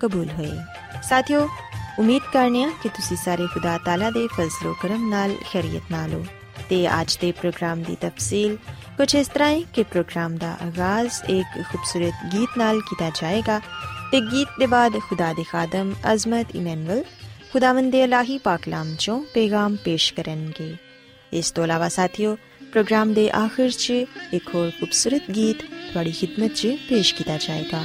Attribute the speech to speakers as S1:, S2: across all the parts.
S1: ਕਬੂਲ ਹੋਏ ਸਾਥਿਓ ਉਮੀਦ ਕਰਨੇ ਆ ਕਿ ਤੁਸੀਂ ਸਾਰੇ ਖੁਦਾ ਤਾਲਾ ਦੇ ਫਜ਼ਲੋ ਕਰਮ ਨਾਲ ਖੈਰੀਅਤ ਨਾਲ ਹੋ ਤੇ ਅੱਜ ਦੇ ਪ੍ਰੋਗਰਾਮ ਦੀ ਤਫਸੀਲ ਕੁਝ ਇਸ ਤਰ੍ਹਾਂ ਹੈ ਕਿ ਪ੍ਰੋਗਰਾਮ ਦਾ ਆਗਾਜ਼ ਇੱਕ ਖੂਬਸੂਰਤ ਗੀਤ ਨਾਲ ਕੀਤਾ ਜਾਏਗਾ ਤੇ ਗੀਤ ਦੇ ਬਾਅਦ ਖੁਦਾ ਦੇ ਖਾਦਮ ਅਜ਼ਮਤ ਇਮਨੁਅਲ ਖੁਦਾਵੰਦ ਦੇ ਇਲਾਹੀ ਪਾਕਲਾਮ ਚੋਂ ਪੈਗਾਮ ਪੇਸ਼ ਕਰਨਗੇ ਇਸ ਤੋਂ ਇਲਾਵਾ ਸਾਥੀਓ ਪ੍ਰੋਗਰਾਮ ਦੇ ਆਖਿਰ 'ਚ ਇੱਕ ਹੋਰ ਖੂਬਸੂਰਤ ਗੀਤ ਤੁਹਾਡੀ ਖidmat 'ਚ ਪੇਸ਼ ਕੀਤਾ ਜਾਏਗਾ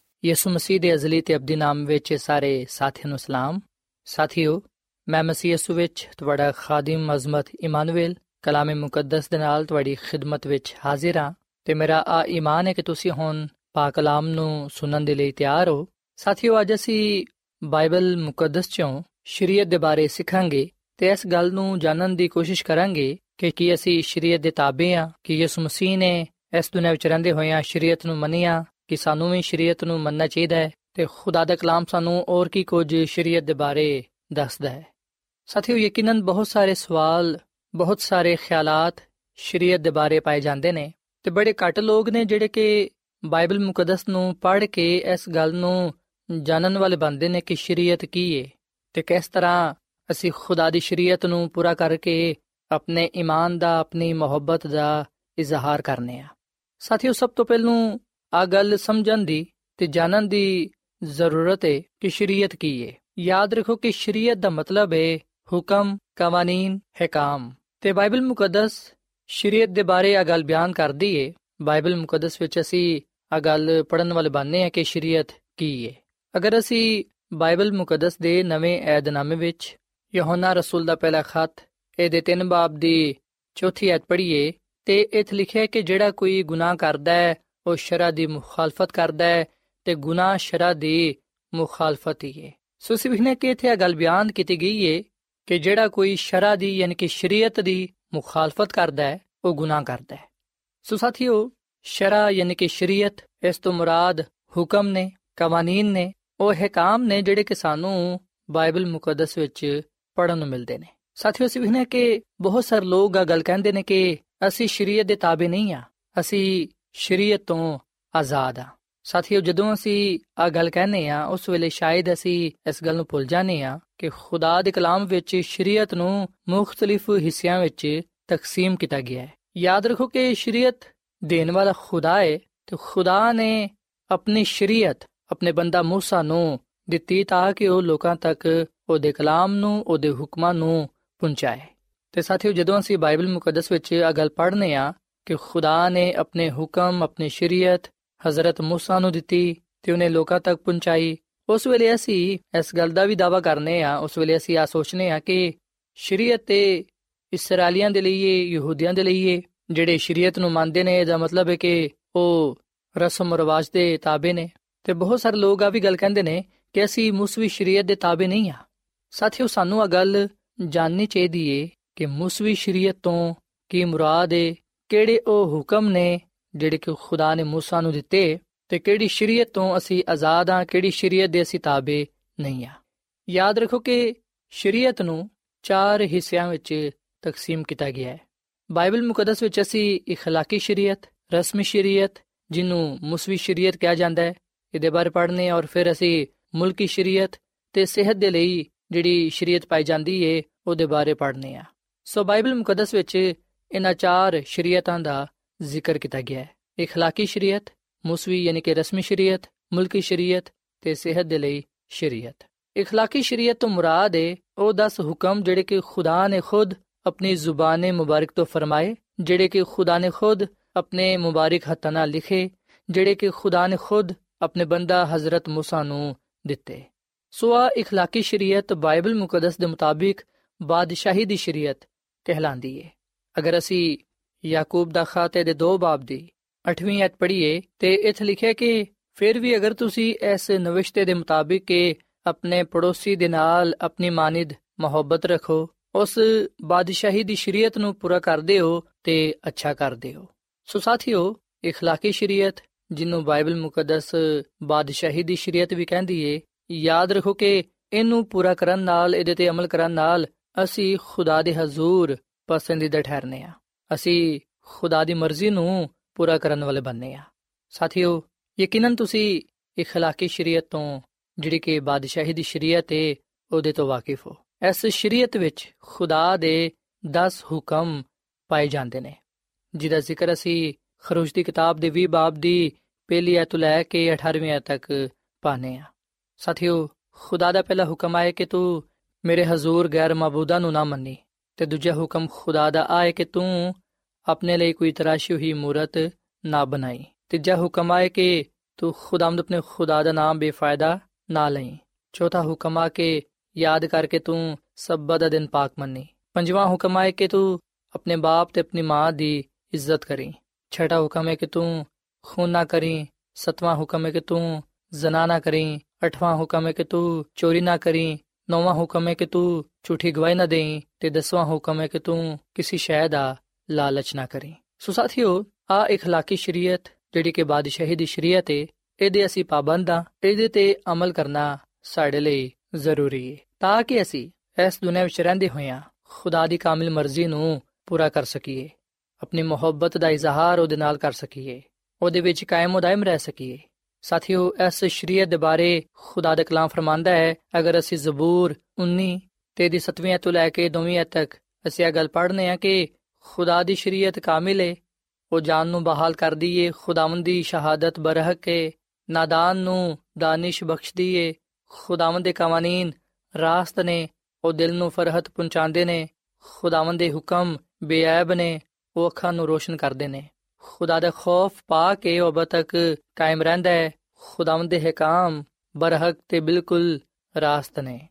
S2: ਯਿਸੂ ਮਸੀਹ ਦੇ ਅਜ਼ਲੀ ਤੇ ਅਬਦੀ ਨਾਮ ਵਿੱਚ ਸਾਰੇ ਸਾਥੀਆਂ ਨੂੰ ਸਲਾਮ। ਸਾਥੀਓ, ਮੈਂ ਮਸੀਹ ਯਿਸੂ ਵਿੱਚ ਤੁਹਾਡਾ ਖਾਦਮ ਅਜ਼ਮਤ ਇਮਾਨੁਅਲ ਕਲਾਮੇ ਮੁਕੱਦਸ ਦੇ ਨਾਲ ਤੁਹਾਡੀ ਖਿਦਮਤ ਵਿੱਚ ਹਾਜ਼ਰ ਹਾਂ ਤੇ ਮੇਰਾ ਆ ਈਮਾਨ ਹੈ ਕਿ ਤੁਸੀਂ ਹੁਣ ਪਾਕ ਕਲਾਮ ਨੂੰ ਸੁਣਨ ਦੇ ਲਈ ਤਿਆਰ ਹੋ। ਸਾਥੀਓ, ਅੱਜ ਅਸੀਂ ਬਾਈਬਲ ਮੁਕੱਦਸ ਚੋਂ ਸ਼ਰੀਅਤ ਦੇ ਬਾਰੇ ਸਿੱਖਾਂਗੇ ਤੇ ਇਸ ਗੱਲ ਨੂੰ ਜਾਣਨ ਦੀ ਕੋਸ਼ਿਸ਼ ਕਰਾਂਗੇ ਕਿ ਕੀ ਅਸੀਂ ਸ਼ਰੀਅਤ ਦੇ ਤਾਬੇ ਹਾਂ, ਕਿ ਯਿਸੂ ਮਸੀਹ ਨੇ ਇਸ ਦੁਨੀਆਂ ਵਿੱਚ ਰਹਿੰਦੇ ਹੋਇਆਂ ਸ਼ਰੀਅਤ ਨੂੰ ਮੰਨਿਆ ਕਿ ਸਾਨੂੰ ਵੀ ਸ਼ਰੀਅਤ ਨੂੰ ਮੰਨਣਾ ਚਾਹੀਦਾ ਹੈ ਤੇ ਖੁਦਾ ਦਾ ਕਲਾਮ ਸਾਨੂੰ ਹੋਰ ਕੀ ਕੁਝ ਸ਼ਰੀਅਤ ਦੇ ਬਾਰੇ ਦੱਸਦਾ ਹੈ। ਸਾਥੀਓ, ਯਕੀਨਨ ਬਹੁਤ ਸਾਰੇ ਸਵਾਲ, ਬਹੁਤ ਸਾਰੇ ਖਿਆਲਾਤ ਸ਼ਰੀਅਤ ਦੇ ਬਾਰੇ ਪਾਏ ਜਾਂਦੇ ਨੇ ਤੇ ਬੜੇ ਘੱਟ ਲੋਕ ਨੇ ਜਿਹੜੇ ਕਿ ਬਾਈਬਲ ਮੁਕੱਦਸ ਨੂੰ ਪੜ੍ਹ ਕੇ ਇਸ ਗੱਲ ਨੂੰ ਜਾਣਨ ਵਾਲੇ ਬਣਦੇ ਨੇ ਕਿ ਸ਼ਰੀਅਤ ਕੀ ਹੈ ਤੇ ਕਿਸ ਤਰ੍ਹਾਂ ਅਸੀਂ ਖੁਦਾ ਦੀ ਸ਼ਰੀਅਤ ਨੂੰ ਪੂਰਾ ਕਰਕੇ ਆਪਣੇ ਈਮਾਨ ਦਾ, ਆਪਣੀ ਮੁਹੱਬਤ ਦਾ ਇਜ਼ਹਾਰ ਕਰਨੇ ਆ। ਸਾਥੀਓ, ਸਭ ਤੋਂ ਪਹਿਲਾਂ ਆ ਗੱਲ ਸਮਝਣ ਦੀ ਤੇ ਜਾਣਨ ਦੀ ਜ਼ਰੂਰਤ ਹੈ ਕਿ ਸ਼ਰੀਅਤ ਕੀ ਹੈ ਯਾਦ ਰੱਖੋ ਕਿ ਸ਼ਰੀਅਤ ਦਾ ਮਤਲਬ ਹੈ ਹੁਕਮ ਕਾਨੂੰਨ ਹਕਾਮ। ਤੇ ਬਾਈਬਲ ਮੁਕੱਦਸ ਸ਼ਰੀਅਤ ਦੇ ਬਾਰੇ ਆ ਗੱਲ ਬਿਆਨ ਕਰਦੀ ਹੈ ਬਾਈਬਲ ਮੁਕੱਦਸ ਵਿੱਚ ਅਸੀਂ ਆ ਗੱਲ ਪੜਨ ਵਾਲੇ ਬਾਨੇ ਆ ਕਿ ਸ਼ਰੀਅਤ ਕੀ ਹੈ ਅਗਰ ਅਸੀਂ ਬਾਈਬਲ ਮੁਕੱਦਸ ਦੇ ਨਵੇਂ ਏਧਨਾਮੇ ਵਿੱਚ ਯਹੋਨਾ ਰਸੂਲ ਦਾ ਪਹਿਲਾ ਖੱਤ, ਇਹਦੇ 3 ਬਾਬ ਦੀ ਚੌਥੀ ਐਤ ਪੜ੍ਹੀਏ ਤੇ ਇਥੇ ਲਿਖਿਆ ਕਿ ਜਿਹੜਾ ਕੋਈ ਗੁਨਾਹ ਕਰਦਾ ਹੈ ਉਹ ਸ਼ਰਾ ਦੀ ਮੁਖਾਲਫਤ ਕਰਦਾ ਹੈ ਤੇ ਗੁਨਾਹ ਸ਼ਰਾ ਦੀ ਮੁਖਾਲਫਤ ਹੀ ਹੈ। ਸੋ ਸਿਵਹਨੇ ਕਿ ਇਥੇ ਇਹ ਗੱਲ ਬਿਆਨ ਕੀਤੀ ਗਈ ਹੈ ਕਿ ਜਿਹੜਾ ਕੋਈ ਸ਼ਰਾ ਦੀ ਯਾਨੀ ਕਿ ਸ਼ਰੀਅਤ ਦੀ ਮੁਖਾਲਫਤ ਕਰਦਾ ਹੈ, ਉਹ ਗੁਨਾਹ ਕਰਦਾ ਹੈ। ਸੋ ਸਾਥੀਓ, ਸ਼ਰਾ ਯਾਨੀ ਕਿ ਸ਼ਰੀਅਤ, ਇਸ ਤੋਂ ਮੁਰਾਦ ਹੁਕਮ ਨੇ ਕਾਨੂੰਨ ਨੇ, ਉਹ ਹਕਾਮ ਨੇ ਜਿਹੜੇ ਕਿ ਸਾਨੂੰ ਬਾਈਬਲ ਮੁਕੱਦਸ ਵਿੱਚ ਪੜਨ ਨੂੰ ਮਿਲਦੇ ਨੇ। ਸਾਥੀਓ ਸਿਵਹਨੇ ਕਿ ਬਹੁਤ ਸਾਰੇ ਲੋਕ ਆ ਗੱਲ ਕਹਿੰਦੇ ਨੇ ਕਿ ਅਸੀਂ ਸ਼ਰੀਅਤ ਦੇ ਤਾਬੇ ਨਹੀਂ ਆ, ਅਸੀਂ ਸ਼ਰੀਅਤ ਤੋਂ ਆਜ਼ਾਦ ਆ ਸਾਥੀਓ ਜਦੋਂ ਅਸੀਂ ਆ ਗੱਲ ਕਹਿੰਦੇ ਆ ਉਸ ਵੇਲੇ ਸ਼ਾਇਦ ਅਸੀਂ ਇਸ ਗੱਲ ਨੂੰ ਭੁੱਲ ਜਾਂਦੇ ਆ ਕਿ ਖੁਦਾ ਦੇ ਕਲਾਮ ਵਿੱਚ ਸ਼ਰੀਅਤ ਨੂੰ ਮੁxtਲਿਫ ਹਿੱਸਿਆਂ ਵਿੱਚ ਤਕਸੀਮ ਕੀਤਾ ਗਿਆ ਹੈ ਯਾਦ ਰੱਖੋ ਕਿ ਸ਼ਰੀਅਤ ਦੇਣ ਵਾਲਾ ਖੁਦਾ ਹੈ ਤੇ ਖੁਦਾ ਨੇ ਆਪਣੀ ਸ਼ਰੀਅਤ ਆਪਣੇ ਬੰਦਾ موسی ਨੂੰ ਦਿੱਤੀ ਤਾਂ ਕਿ ਉਹ ਲੋਕਾਂ ਤੱਕ ਉਹਦੇ ਕਲਾਮ ਨੂੰ ਉਹਦੇ ਹੁਕਮਾਂ ਨੂੰ ਪਹੁੰਚਾਏ ਤੇ ਸਾਥੀਓ ਜਦੋਂ ਅਸੀਂ ਬਾਈਬਲ ਮੁਕੱਦਸ ਵਿੱਚ ਆ ਗੱਲ ਪੜ੍ਹਨੇ ਆ ਕਿ ਖੁਦਾ ਨੇ ਆਪਣੇ ਹੁਕਮ, ਆਪਣੀ ਸ਼ਰੀਅਤ حضرت موسی ਨੂੰ ਦਿੱਤੀ ਤੇ ਉਹਨੇ ਲੋਕਾਂ ਤੱਕ ਪਹੁੰਚਾਈ। ਉਸ ਵੇਲੇ ਅਸੀਂ ਇਸ ਗੱਲ ਦਾ ਵੀ ਦਾਵਾ ਕਰਨੇ ਆ, ਉਸ ਵੇਲੇ ਅਸੀਂ ਆ ਸੋਚਨੇ ਆ ਕਿ ਸ਼ਰੀਅਤ ਤੇ ਇਸرائیਲੀਆਂ ਦੇ ਲਈ ਯਹੂਦੀਆਂ ਦੇ ਲਈ ਜਿਹੜੇ ਸ਼ਰੀਅਤ ਨੂੰ ਮੰਨਦੇ ਨੇ, ਇਹਦਾ ਮਤਲਬ ਹੈ ਕਿ ਉਹ ਰਸਮ ਰਿਵਾਜ ਦੇ ਤਾਬੇ ਨੇ। ਤੇ ਬਹੁਤ ਸਾਰੇ ਲੋਕ ਆ ਵੀ ਗੱਲ ਕਹਿੰਦੇ ਨੇ ਕਿ ਅਸੀਂ ਮੂਸਵੀ ਸ਼ਰੀਅਤ ਦੇ ਤਾਬੇ ਨਹੀਂ ਆ। ਸਾਥੀਓ, ਸਾਨੂੰ ਆ ਗੱਲ ਜਾਣਨੀ ਚਾਹੀਦੀ ਏ ਕਿ ਮੂਸਵੀ ਸ਼ਰੀਅਤ ਤੋਂ ਕੀ ਮੁਰਾਦ ਏ ਕਿਹੜੇ ਉਹ ਹੁਕਮ ਨੇ ਜਿਹੜੇ ਕਿ ਖੁਦਾ ਨੇ موسی ਨੂੰ ਦਿੱਤੇ ਤੇ ਕਿਹੜੀ ਸ਼ਰੀਅਤ ਤੋਂ ਅਸੀਂ ਆਜ਼ਾਦ ਆ ਕਿਹੜੀ ਸ਼ਰੀਅਤ ਦੇ ਅਸੀਂ ਤਾਬੇ ਨਹੀਂ ਆ ਯਾਦ ਰੱਖੋ ਕਿ ਸ਼ਰੀਅਤ ਨੂੰ ਚਾਰ ਹਿੱਸਿਆਂ ਵਿੱਚ ਤਕਸੀਮ ਕੀਤਾ ਗਿਆ ਹੈ ਬਾਈਬਲ ਮੁਕੱਦਸ ਵਿੱਚ ਅਸੀਂ اخلاقی ਸ਼ਰੀਅਤ ਰਸਮੀ ਸ਼ਰੀਅਤ ਜਿਹਨੂੰ ਮੁਸਵੀ ਸ਼ਰੀਅਤ ਕਿਹਾ ਜਾਂਦਾ ਹੈ ਇਹਦੇ ਬਾਰੇ ਪੜ੍ਹਨੇ ਔਰ ਫਿਰ ਅਸੀਂ ਮੁਲਕੀ ਸ਼ਰੀਅਤ ਤੇ ਸਿਹਤ ਦੇ ਲਈ ਜਿਹੜੀ ਸ਼ਰੀਅਤ ਪਾਈ ਜਾਂਦੀ ਏ ਉਹਦੇ ਬਾਰੇ ਪੜ੍ਹਨੇ ਆ ਸੋ ਬਾਈਬਲ ਮੁਕੱਦਸ ਵਿੱਚ ਇਹਨਾਂ ਚਾਰ ਸ਼ਰੀਅਤਾਂ ਦਾ ਜ਼ਿਕਰ ਕੀਤਾ ਗਿਆ ਹੈ اخلاقی ਸ਼ਰੀਅਤ ਮੁਸਵੀ ਯਾਨੀ ਕਿ ਰਸਮੀ ਸ਼ਰੀਅਤ ਮੁਲਕੀ ਸ਼ਰੀਅਤ ਤੇ ਸਿਹਤ ਦੇ ਲਈ ਸ਼ਰੀਅਤ اخلاقی ਸ਼ਰੀਅਤ ਤੋਂ ਮੁਰਾਦ ਹੈ ਉਹ 10 ਹੁਕਮ ਜਿਹੜੇ ਕਿ ਖੁਦਾ ਨੇ ਖੁਦ ਆਪਣੀ ਜ਼ੁਬਾਨ ਮੁਬਾਰਕ ਤੋਂ ਫਰਮਾਏ ਜਿਹੜੇ ਕਿ ਖੁਦਾ ਨੇ ਖੁਦ ਆਪਣੇ ਮੁਬਾਰਕ ਹੱਥਾਂ ਨਾਲ ਲਿਖੇ ਜਿਹੜੇ ਕਿ ਖੁਦਾ ਨੇ ਖੁਦ ਆਪਣੇ ਬੰਦਾ ਹਜ਼ਰਤ موسی ਨੂੰ ਦਿੱਤੇ ਸੋ ਆ اخلاقی ਸ਼ਰੀਅਤ ਬਾਈਬਲ ਮੁਕੱਦਸ ਦੇ ਮੁਤਾਬਿਕ ਬਾਦਸ਼ਾਹੀ ਦੀ ਸ਼ਰੀਅਤ ਕਹਿਲਾਂਦੀ ਏ ਅਗਰ ਅਸੀਂ ਯਾਕੂਬ ਦਾ ਖਾਤੇ ਦੇ ਦੋ ਬਾਬ ਦੀ 8ਵੀਂ ਐਤ ਪੜ੍ਹੀਏ ਤੇ ਇੱਥੇ ਲਿਖਿਆ ਕਿ ਫਿਰ ਵੀ ਅਗਰ ਤੁਸੀਂ ਇਸ ਨਵਿਸ਼ਤੇ ਦੇ ਮੁਤਾਬਿਕ ਕਿ ਆਪਣੇ ਪੜੋਸੀ ਦੇ ਨਾਲ ਆਪਣੀ ਮਾਨਿਦ ਮੁਹੱਬਤ ਰੱਖੋ ਉਸ ਬਾਦਸ਼ਾਹੀ ਦੀ ਸ਼ਰੀਅਤ ਨੂੰ ਪੂਰਾ ਕਰਦੇ ਹੋ ਤੇ ਅੱਛਾ ਕਰਦੇ ਹੋ ਸੋ ਸਾਥੀਓ اخلاقی ਸ਼ਰੀਅਤ ਜਿਹਨੂੰ ਬਾਈਬਲ ਮੁਕੱਦਸ ਬਾਦਸ਼ਾਹੀ ਦੀ ਸ਼ਰੀਅਤ ਵੀ ਕਹਿੰਦੀ ਏ ਯਾਦ ਰੱਖੋ ਕਿ ਇਹਨੂੰ ਪੂਰਾ ਕਰਨ ਨਾਲ ਇਹਦੇ ਤੇ ਅਮਲ ਕਰਨ ਨਾਲ ਅਸੀਂ ਖੁਦਾ ਦੇ ਹਜ਼ੂਰ ਪਸੰਦੀਦਾ ਠਹਿਰਨੇ ਆ ਅਸੀਂ ਖੁਦਾ ਦੀ ਮਰਜ਼ੀ ਨੂੰ ਪੂਰਾ ਕਰਨ ਵਾਲੇ ਬਣਨੇ ਆ ਸਾਥੀਓ ਯਕੀਨਨ ਤੁਸੀਂ اخلاقی ਸ਼ਰੀਅਤ ਤੋਂ ਜਿਹੜੀ ਕਿ ਬਾਦਸ਼ਾਹੀ ਦੀ ਸ਼ਰੀਅਤ ਏ ਉਹਦੇ ਤੋਂ ਵਾਕਿਫ ਹੋ ਇਸ ਸ਼ਰੀਅਤ ਵਿੱਚ ਖੁਦਾ ਦੇ 10 ਹੁਕਮ ਪਾਏ ਜਾਂਦੇ ਨੇ ਜਿਹਦਾ ਜ਼ਿਕਰ ਅਸੀਂ ਖਰੂਜ ਦੀ ਕਿਤਾਬ ਦੇ 20 ਬਾਬ ਦੀ ਪਹਿਲੀ ਆਇਤ ਲੈ ਕੇ 18ਵੀਂ ਆਇਤ ਤੱਕ ਪਾਨੇ ਆ ਸਾਥੀਓ ਖੁਦਾ ਦਾ ਪਹਿਲਾ ਹੁਕਮ ਆਏ ਕਿ ਤੂੰ ਮੇਰੇ ਹਜ਼ੂਰ ਗੈਰ ਮਾਬੂਦਾਂ ਨੂੰ ਨਾ ਮੰਨੀ ਤੇ ਦੂਜਾ ਹੁਕਮ ਖੁਦਾ ਦਾ ਆਏ ਕਿ ਤੂੰ ਆਪਣੇ ਲਈ ਕੋਈ ਤਰਾਸ਼ੀ ਹੋਈ ਮੂਰਤ ਨਾ ਬਣਾਈ ਤੀਜਾ ਹੁਕਮ ਆਏ ਕਿ ਤੂੰ ਖੁਦਾਮਦ ਆਪਣੇ ਖੁਦਾ ਦਾ ਨਾਮ ਬੇਫਾਇਦਾ ਨਾ ਲਈ ਚੌਥਾ ਹੁਕਮ ਆ ਕਿ ਯਾਦ ਕਰਕੇ ਤੂੰ ਸਬਤ ਦਾ ਦਿਨ ਪਾਕ ਮੰਨੀ ਪੰਜਵਾਂ ਹੁਕਮ ਹੈ ਕਿ ਤੂੰ ਆਪਣੇ ਬਾਪ ਤੇ ਆਪਣੀ ਮਾਂ ਦੀ ਇੱਜ਼ਤ ਕਰੀ ਛਠਾ ਹੁਕਮ ਹੈ ਕਿ ਤੂੰ ਖੂਨ ਨਾ ਕਰੀ ਸਤਵਾਂ ਹੁਕਮ ਹੈ ਕਿ ਤੂੰ ਜ਼ਨਾ ਨਾ ਕਰੀ ਅਠਵਾਂ ਹੁਕਮ ਹੈ ਕਿ ਤੂੰ ਚੋਰੀ ਨਾ ਕਰੀ ਨੌਵਾਂ ਹੁਕਮ ਹੈ ਕਿ ਤੂੰ ਝੂਠੀ ਗਵਾਹੀ ਨਾ ਦੇਈ ਤੇ ਦਸਵਾਂ ਹੁਕਮ ਹੈ ਕਿ ਤੂੰ ਕਿਸੇ ਸ਼ੈ ਦਾ ਲਾਲਚ ਨਾ ਕਰੀ ਸੋ ਸਾਥੀਓ ਆ اخلاقی ਸ਼ਰੀਅਤ ਜਿਹੜੀ ਕਿ ਬਾਦਸ਼ਾਹੀ ਦੀ ਸ਼ਰੀਅਤ ਹੈ ਇਹਦੇ ਅਸੀਂ ਪਾਬੰਦ ਆ ਇਹਦੇ ਤੇ ਅਮਲ ਕਰਨਾ ਸਾਡੇ ਲਈ ਜ਼ਰੂਰੀ ਹੈ ਤਾਂ ਕਿ ਅਸੀਂ ਇਸ ਦੁਨੀਆਂ ਵਿੱਚ ਰਹਿੰਦੇ ਹੋਇਆਂ ਖੁਦਾ ਦੀ ਕਾਮਿਲ ਮਰਜ਼ੀ ਨੂੰ ਪੂਰਾ ਕਰ ਸਕੀਏ ਆਪਣੀ ਮੁਹੱਬਤ ਦਾ ਇਜ਼ਹਾਰ ਉਹਦੇ ਨਾਲ ਕਰ ਸਕੀਏ ਉਹਦੇ ਵਿੱਚ ਕਾਇਮ ਉਦਾਇਮ ਰਹਿ ਸਕੀਏ ਸਾਥੀਓ ਇਸ ਸ਼ਰੀਅਤ ਦੇ ਬਾਰੇ ਖੁਦਾ ਦਾ ਕਲਾਮ ਫਰਮਾਂਦਾ ਹੈ ਅਗਰ ਅਸੀਂ ਜ਼ਬੂਰ 19 ਤੇ ਦੀ 7ਵੀਂ ਤੋਂ ਲੈ ਕੇ 2ਵੀਂ ਤੱਕ ਅਸੀਂ ਇਹ ਗੱਲ ਪੜ੍ਹਨੇ ਆ ਕਿ ਖੁਦਾ ਦੀ ਸ਼ਰੀਅਤ ਕਾਮਿਲ ਹੈ ਉਹ ਜਾਨ ਨੂੰ ਬਹਾਲ ਕਰਦੀ ਏ, ਖੁਦਾਵੰਦ ਦੀ ਸ਼ਹਾਦਤ ਬਰਹਕ ਹੈ ਨਾਦਾਨ ਨੂੰ ਦਾਨਿਸ਼ ਬਖਸ਼ਦੀ ਏ, ਖੁਦਾਵੰਦ ਦੇ ਕਾਨੂੰਨ ਰਾਸਤ ਨੇ, ਉਹ ਦਿਲ ਨੂੰ ਫਰਹਤ ਪਹੁੰਚਾਉਂਦੇ ਨੇ, ਖੁਦਾਵੰਦ ਦੇ ਹੁਕਮ ਬੇਅਬ ਨੇ, ਉਹ ਅੱਖਾਂ ਨੂੰ ਰੋਸ਼ਨ ਕਰਦੇ ਨੇ। ਖੁਦਾ ਦਾ ਖੌਫ ਪਾ ਕੇ ਉਹ ਅਬ ਤੱਕ ਕਾਇਮ ਰਹਿੰਦਾ ਹੈ ਖੁਦਾਵੰਦ ਦੇ ਹਕਾਮ ਬਰਹਕ ਤੇ ਬਿਲਕੁਲ ਰਾਸਤ ਨੇ।